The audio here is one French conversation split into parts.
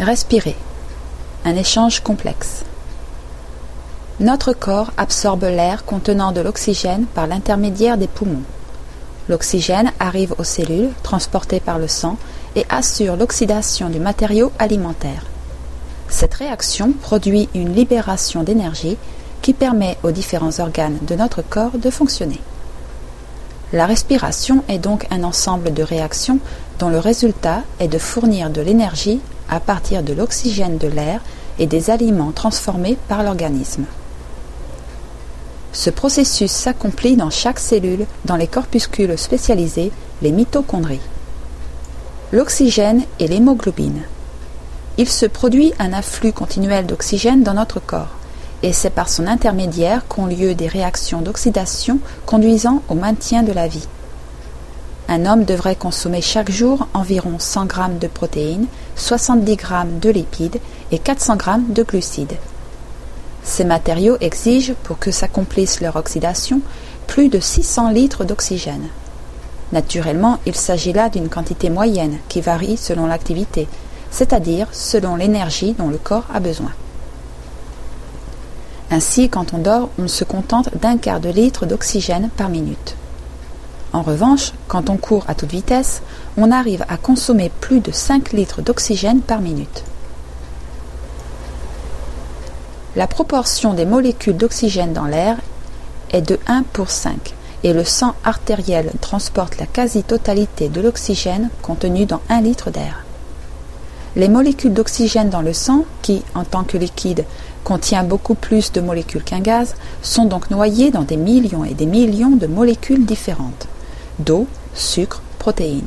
Respirer. Un échange complexe. Notre corps absorbe l'air contenant de l'oxygène par l'intermédiaire des poumons. L'oxygène arrive aux cellules, transporté par le sang, et assure l'oxydation du matériau alimentaire. Cette réaction produit une libération d'énergie qui permet aux différents organes de notre corps de fonctionner. La respiration est donc un ensemble de réactions dont le résultat est de fournir de l'énergie à partir de l'oxygène de l'air et des aliments transformés par l'organisme. Ce processus s'accomplit dans chaque cellule dans les corpuscules spécialisés, les mitochondries. L'oxygène et l'hémoglobine. Il se produit un afflux continuel d'oxygène dans notre corps, et c'est par son intermédiaire qu'ont lieu des réactions d'oxydation conduisant au maintien de la vie. Un homme devrait consommer chaque jour environ 100 g de protéines, 70 g de lipides et 400 g de glucides. Ces matériaux exigent, pour que s'accomplisse leur oxydation, plus de 600 litres d'oxygène. Naturellement, il s'agit là d'une quantité moyenne qui varie selon l'activité, c'est-à-dire selon l'énergie dont le corps a besoin. Ainsi, quand on dort, on se contente d'un quart de litre d'oxygène par minute. En revanche, quand on court à toute vitesse, on arrive à consommer plus de 5 litres d'oxygène par minute. La proportion des molécules d'oxygène dans l'air est de 1 pour 5 et le sang artériel transporte la quasi-totalité de l'oxygène contenu dans 1 litre d'air. Les molécules d'oxygène dans le sang, qui, en tant que liquide, contient beaucoup plus de molécules qu'un gaz, sont donc noyées dans des millions et des millions de molécules différentes d'eau, sucre, protéines.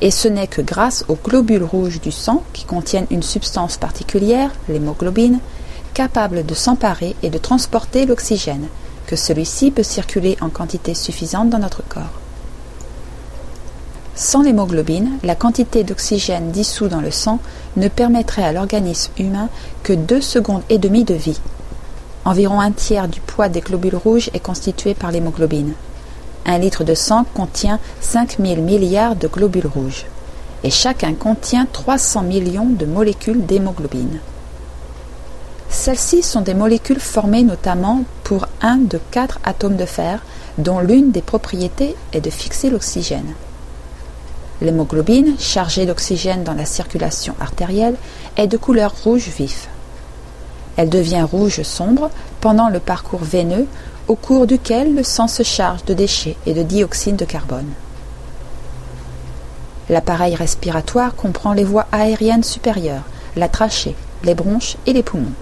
Et ce n'est que grâce aux globules rouges du sang, qui contiennent une substance particulière, l'hémoglobine, capable de s'emparer et de transporter l'oxygène, que celui-ci peut circuler en quantité suffisante dans notre corps. Sans l'hémoglobine, la quantité d'oxygène dissous dans le sang ne permettrait à l'organisme humain que deux secondes et demie de vie. Environ un tiers du poids des globules rouges est constitué par l'hémoglobine. Un litre de sang contient 5000 milliards de globules rouges, et chacun contient 300 millions de molécules d'hémoglobine. Celles-ci sont des molécules formées notamment pour un de quatre atomes de fer, dont l'une des propriétés est de fixer l'oxygène. L'hémoglobine, chargée d'oxygène dans la circulation artérielle, est de couleur rouge vif. Elle devient rouge sombre pendant le parcours veineux au cours duquel le sang se charge de déchets et de dioxyde de carbone. L'appareil respiratoire comprend les voies aériennes supérieures, la trachée, les bronches et les poumons.